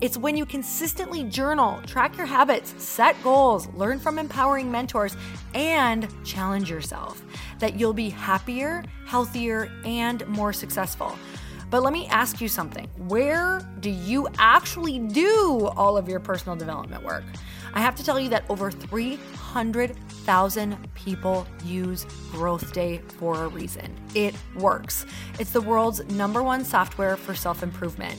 It's when you consistently journal, track your habits, set goals, learn from empowering mentors, and challenge yourself that you'll be happier, healthier, and more successful. But let me ask you something. Where do you actually do all of your personal development work? I have to tell you that over 300,000 people use Growth Day for a reason. It works. It's the world's number one software for self improvement.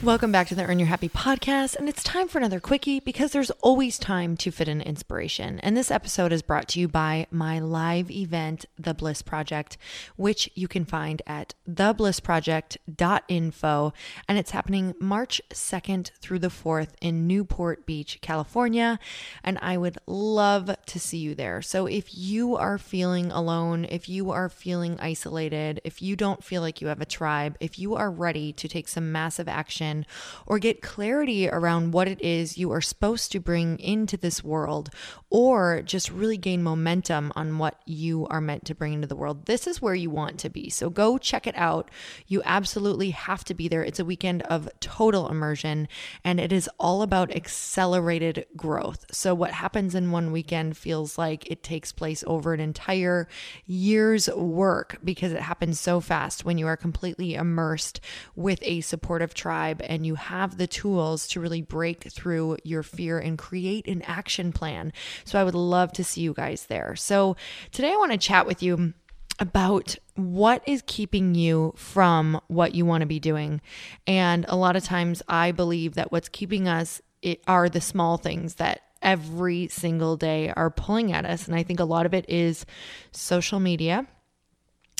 Welcome back to the Earn Your Happy podcast, and it's time for another quickie because there's always time to fit in inspiration. And this episode is brought to you by my live event, The Bliss Project, which you can find at theblissproject.info. And it's happening March 2nd through the 4th in Newport Beach, California. And I would love to see you there. So if you are feeling alone, if you are feeling isolated, if you don't feel like you have a tribe, if you are ready to take some massive action, or get clarity around what it is you are supposed to bring into this world or just really gain momentum on what you are meant to bring into the world, this is where you want to be. So go check it out. You absolutely have to be there. It's a weekend of total immersion and it is all about accelerated growth. So, what happens in one weekend feels like it takes place over an entire year's work because it happens so fast when you are completely immersed with a supportive tribe and you have the tools to really break through your fear and create an action plan. So I would love to see you guys there. So today I want to chat with you about what is keeping you from what you want to be doing. And a lot of times I believe that what's keeping us it are the small things that every single day are pulling at us. And I think a lot of it is social media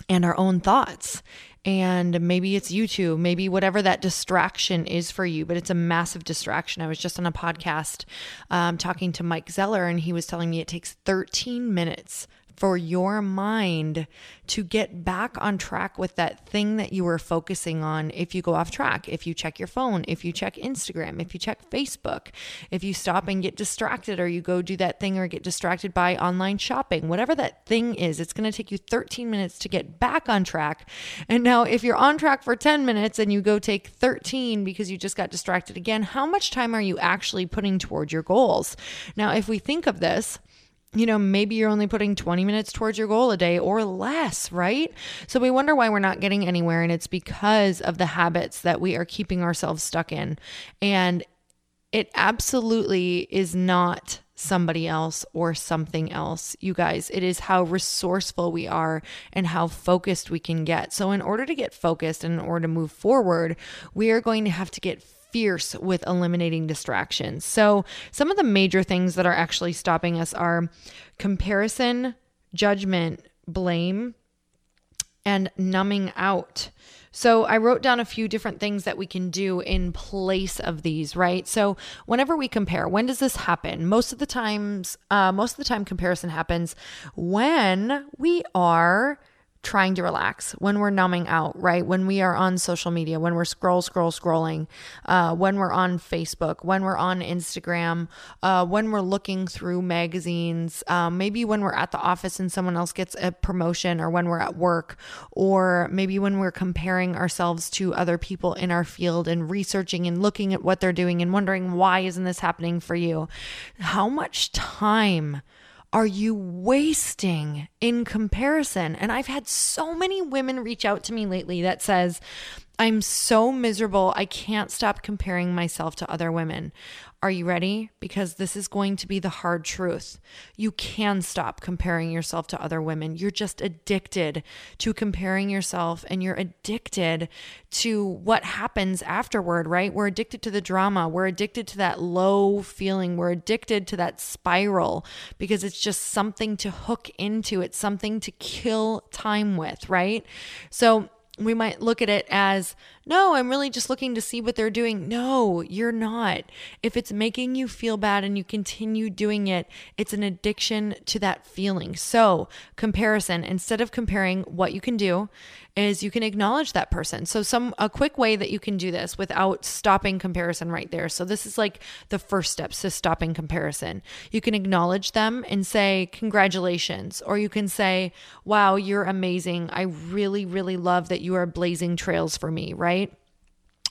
and our own thoughts. And maybe it's YouTube, maybe whatever that distraction is for you, but it's a massive distraction. I was just on a podcast um, talking to Mike Zeller, and he was telling me it takes 13 minutes for your mind to get back on track with that thing that you were focusing on if you go off track, if you check your phone, if you check Instagram, if you check Facebook, if you stop and get distracted or you go do that thing or get distracted by online shopping, whatever that thing is, it's going to take you 13 minutes to get back on track. And now, if you're on track for 10 minutes and you go take 13 because you just got distracted again, how much time are you actually putting toward your goals? Now, if we think of this, you know, maybe you're only putting 20 minutes towards your goal a day or less, right? So we wonder why we're not getting anywhere. And it's because of the habits that we are keeping ourselves stuck in. And it absolutely is not somebody else or something else. You guys, it is how resourceful we are and how focused we can get. So, in order to get focused and in order to move forward, we are going to have to get fierce with eliminating distractions. So, some of the major things that are actually stopping us are comparison, judgment, blame, and numbing out. So, I wrote down a few different things that we can do in place of these, right? So, whenever we compare, when does this happen? Most of the times, uh, most of the time, comparison happens when we are trying to relax, when we're numbing out, right? When we are on social media, when we're scroll, scroll, scrolling, uh, when we're on Facebook, when we're on Instagram, uh, when we're looking through magazines, um, maybe when we're at the office and someone else gets a promotion, or when we're at work, or maybe when we're comparing ourselves to other people in our field and researching and looking at what they're doing and wondering why isn't this happening for you? How much time? Are you wasting in comparison? And I've had so many women reach out to me lately that says, I'm so miserable. I can't stop comparing myself to other women. Are you ready? Because this is going to be the hard truth. You can stop comparing yourself to other women. You're just addicted to comparing yourself and you're addicted to what happens afterward, right? We're addicted to the drama. We're addicted to that low feeling. We're addicted to that spiral because it's just something to hook into, it's something to kill time with, right? So, we might look at it as no, I'm really just looking to see what they're doing. No, you're not. If it's making you feel bad and you continue doing it, it's an addiction to that feeling. So, comparison, instead of comparing what you can do, is you can acknowledge that person. So some a quick way that you can do this without stopping comparison right there. So this is like the first steps to stopping comparison. You can acknowledge them and say congratulations or you can say, "Wow, you're amazing. I really really love that you are blazing trails for me," right? right?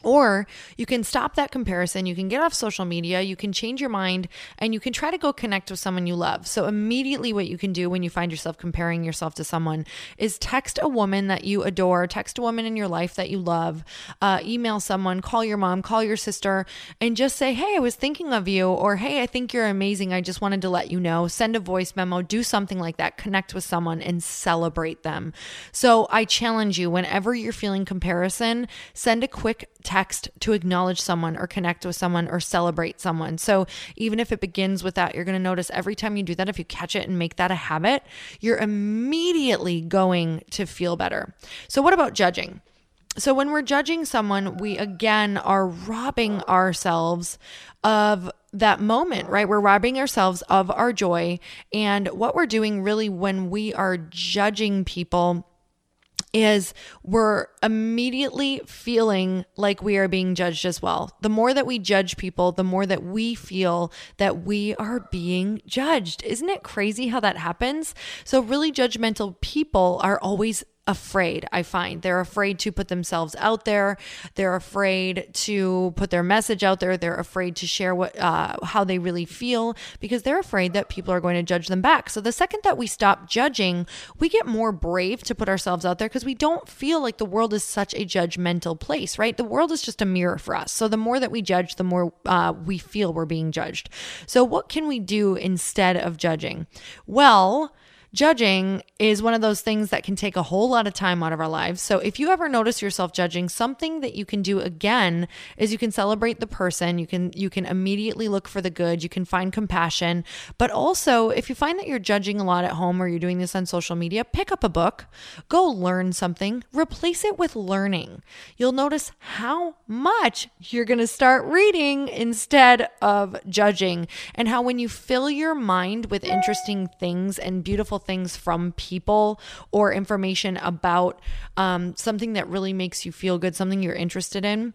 Or you can stop that comparison. You can get off social media. You can change your mind and you can try to go connect with someone you love. So, immediately, what you can do when you find yourself comparing yourself to someone is text a woman that you adore, text a woman in your life that you love, uh, email someone, call your mom, call your sister, and just say, Hey, I was thinking of you, or Hey, I think you're amazing. I just wanted to let you know. Send a voice memo, do something like that. Connect with someone and celebrate them. So, I challenge you whenever you're feeling comparison, send a quick text to acknowledge someone or connect with someone or celebrate someone. So even if it begins with that, you're going to notice every time you do that, if you catch it and make that a habit, you're immediately going to feel better. So, what about judging? So, when we're judging someone, we again are robbing ourselves of that moment, right? We're robbing ourselves of our joy. And what we're doing really when we are judging people is we're immediately feeling like we are being judged as well. The more that we judge people, the more that we feel that we are being judged. Isn't it crazy how that happens? So, really judgmental people are always afraid, I find. They're afraid to put themselves out there. They're afraid to put their message out there. They're afraid to share what uh, how they really feel because they're afraid that people are going to judge them back. So the second that we stop judging, we get more brave to put ourselves out there because we don't feel like the world is such a judgmental place, right? The world is just a mirror for us. So the more that we judge, the more uh, we feel we're being judged. So what can we do instead of judging? Well, judging is one of those things that can take a whole lot of time out of our lives. So if you ever notice yourself judging, something that you can do again is you can celebrate the person, you can you can immediately look for the good, you can find compassion, but also if you find that you're judging a lot at home or you're doing this on social media, pick up a book, go learn something, replace it with learning. You'll notice how much you're going to start reading instead of judging and how when you fill your mind with interesting things and beautiful things from people or information about um, something that really makes you feel good, something you're interested in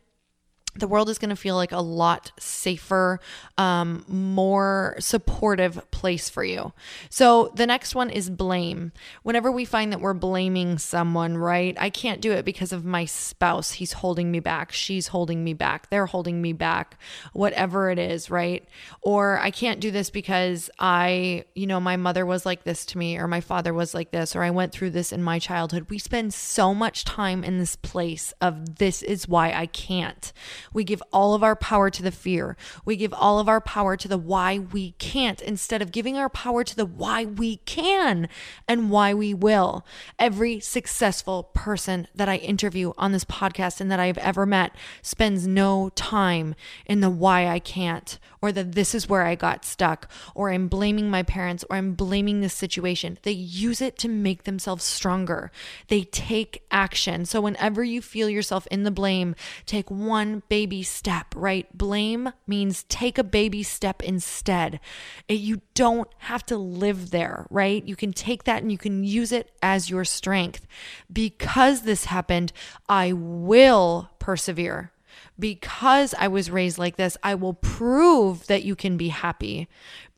the world is going to feel like a lot safer, um, more supportive place for you. So the next one is blame. Whenever we find that we're blaming someone, right? I can't do it because of my spouse. He's holding me back. She's holding me back. They're holding me back. Whatever it is, right? Or I can't do this because I, you know, my mother was like this to me, or my father was like this, or I went through this in my childhood. We spend so much time in this place of this is why I can't we give all of our power to the fear. We give all of our power to the why we can't instead of giving our power to the why we can and why we will. Every successful person that I interview on this podcast and that I've ever met spends no time in the why I can't or that this is where I got stuck or I'm blaming my parents or I'm blaming this situation. They use it to make themselves stronger. They take action. So whenever you feel yourself in the blame, take one baby step, right? Blame means take a baby step instead. You don't have to live there, right? You can take that and you can use it as your strength. Because this happened, I will persevere because I was raised like this, I will prove that you can be happy.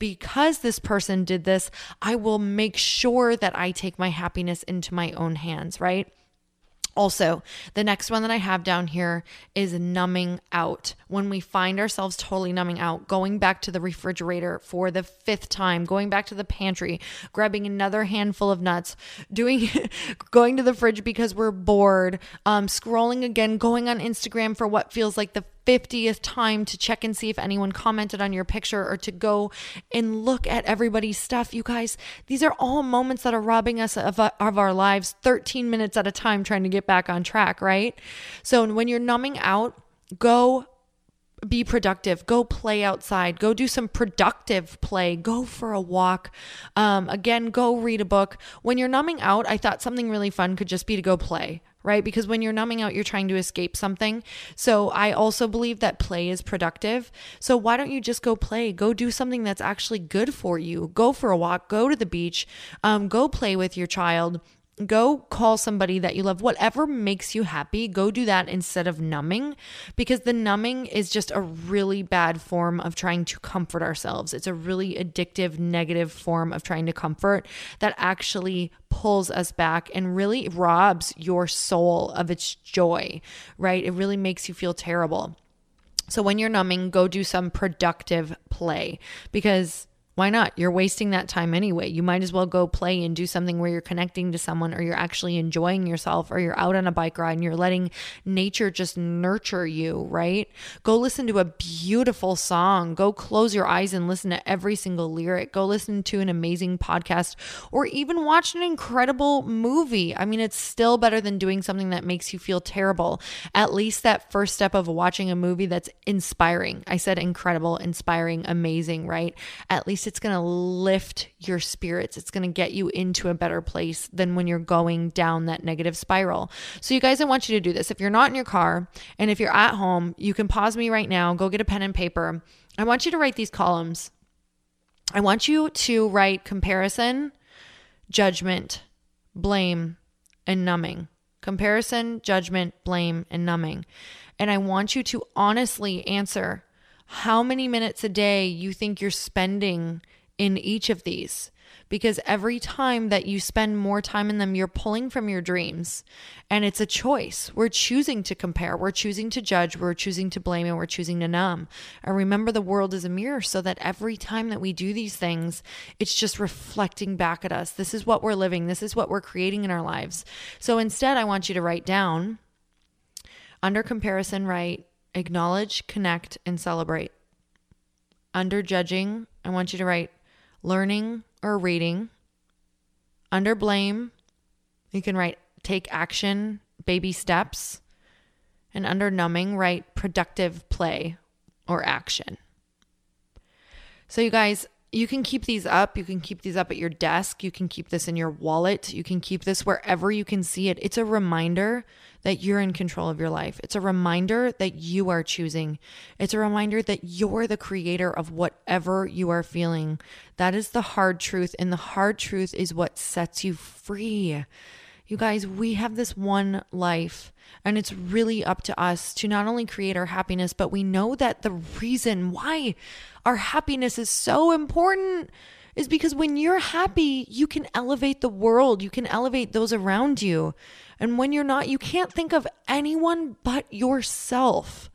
Because this person did this, I will make sure that I take my happiness into my own hands, right? Also, the next one that I have down here is numbing out. When we find ourselves totally numbing out, going back to the refrigerator for the fifth time, going back to the pantry, grabbing another handful of nuts, doing going to the fridge because we're bored, um, scrolling again, going on Instagram for what feels like the 50th time to check and see if anyone commented on your picture or to go and look at everybody's stuff. You guys, these are all moments that are robbing us of, of our lives 13 minutes at a time trying to get back on track, right? So when you're numbing out, go be productive. Go play outside. Go do some productive play. Go for a walk. Um, again go read a book. When you're numbing out i thought something really fun could just be to go play right? Because when you're numbing out, you're trying to escape something. So I also believe that play is productive. So why don't you just go play? Go do something that's actually good for you. Go for a walk, go to the beach, um, go play with your child Go call somebody that you love. Whatever makes you happy, go do that instead of numbing because the numbing is just a really bad form of trying to comfort ourselves. It's a really addictive, negative form of trying to comfort that actually pulls us back and really robs your soul of its joy, right? It really makes you feel terrible. So when you're numbing, go do some productive play because why not? You're wasting that time anyway. You might as well go play and do something where you're connecting to someone or you're actually enjoying yourself or you're out on a bike ride and you're letting nature just nurture you, right? Go listen to a beautiful song. Go close your eyes and listen to every single lyric. Go listen to an amazing podcast or even watch an incredible movie. I mean, it's still better than doing something that makes you feel terrible. At least that first step of watching a movie that's inspiring. I said incredible, inspiring, amazing, right? At least it's going to lift your spirits. It's going to get you into a better place than when you're going down that negative spiral. So, you guys, I want you to do this. If you're not in your car and if you're at home, you can pause me right now, go get a pen and paper. I want you to write these columns. I want you to write comparison, judgment, blame, and numbing. Comparison, judgment, blame, and numbing. And I want you to honestly answer how many minutes a day you think you're spending in each of these. Because every time that you spend more time in them, you're pulling from your dreams. And it's a choice. We're choosing to compare, we're choosing to judge, we're choosing to blame, and we're choosing to numb. And remember, the world is a mirror, so that every time that we do these things, it's just reflecting back at us. This is what we're living, this is what we're creating in our lives. So instead, I want you to write down under comparison, write acknowledge, connect, and celebrate. Under judging, I want you to write learning or reading. under blame, you can write take action, baby steps. And under numbing, write productive play or action. So, you guys, you can keep these up. You can keep these up at your desk. You can keep this in your wallet. You can keep this wherever you can see it. It's a reminder that you're in control of your life. It's a reminder that you are choosing. It's a reminder that you're the creator of whatever you are feeling. That is the hard truth. And the hard truth is what sets you free. You guys, we have this one life, and it's really up to us to not only create our happiness, but we know that the reason why our happiness is so important is because when you're happy, you can elevate the world, you can elevate those around you. And when you're not, you can't think of anyone but yourself.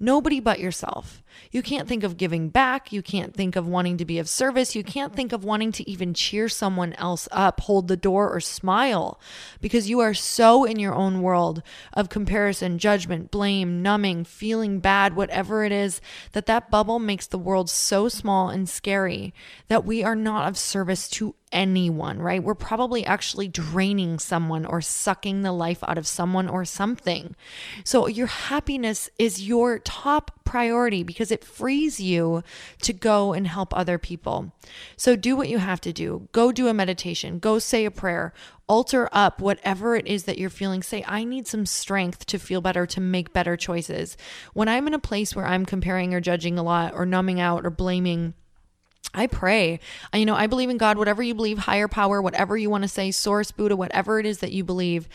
Nobody but yourself. You can't think of giving back. You can't think of wanting to be of service. You can't think of wanting to even cheer someone else up, hold the door, or smile because you are so in your own world of comparison, judgment, blame, numbing, feeling bad, whatever it is, that that bubble makes the world so small and scary that we are not of service to anyone, right? We're probably actually draining someone or sucking the life out of someone or something. So, your happiness is your top priority because it frees you to go and help other people. So, do what you have to do. Go do a meditation, go say a prayer, alter up whatever it is that you're feeling. Say, I need some strength to feel better, to make better choices. When I'm in a place where I'm comparing or judging a lot or numbing out or blaming, I pray. You know, I believe in God, whatever you believe, higher power, whatever you want to say, source, Buddha, whatever it is that you believe.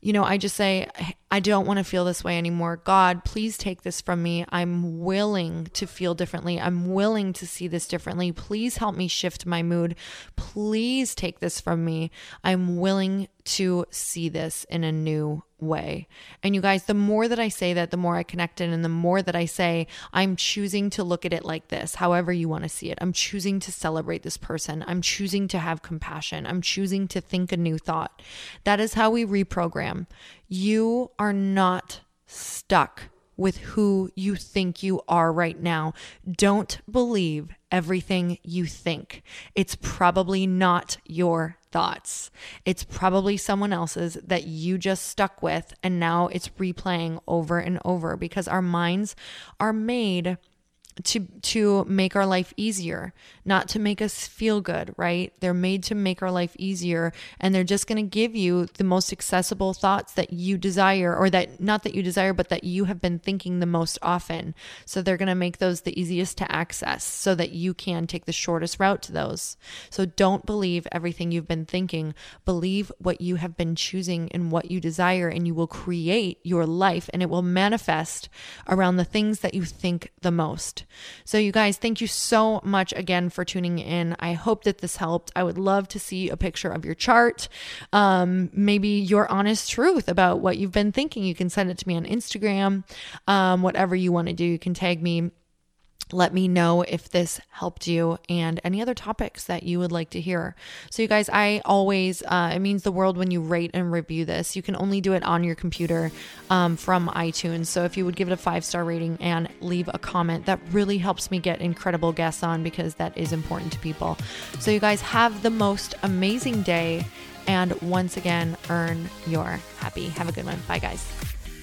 You know, I just say, I don't want to feel this way anymore. God, please take this from me. I'm willing to feel differently. I'm willing to see this differently. Please help me shift my mood. Please take this from me. I'm willing to see this in a new way. And you guys, the more that I say that, the more I connect in, and the more that I say, I'm choosing to look at it like this, however you want to see it. I'm choosing to celebrate this person. I'm choosing to have compassion. I'm choosing to think a new thought. That is how we reprogram. You are not stuck with who you think you are right now. Don't believe everything you think. It's probably not your thoughts. It's probably someone else's that you just stuck with, and now it's replaying over and over because our minds are made to to make our life easier, not to make us feel good, right? They're made to make our life easier and they're just going to give you the most accessible thoughts that you desire or that not that you desire but that you have been thinking the most often. So they're going to make those the easiest to access so that you can take the shortest route to those. So don't believe everything you've been thinking. Believe what you have been choosing and what you desire and you will create your life and it will manifest around the things that you think the most. So, you guys, thank you so much again for tuning in. I hope that this helped. I would love to see a picture of your chart, um, maybe your honest truth about what you've been thinking. You can send it to me on Instagram, um, whatever you want to do. You can tag me let me know if this helped you and any other topics that you would like to hear. So, you guys, I always, uh, it means the world when you rate and review this. You can only do it on your computer um, from iTunes. So, if you would give it a five star rating and leave a comment, that really helps me get incredible guests on because that is important to people. So, you guys, have the most amazing day. And once again, earn your happy. Have a good one. Bye, guys.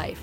life.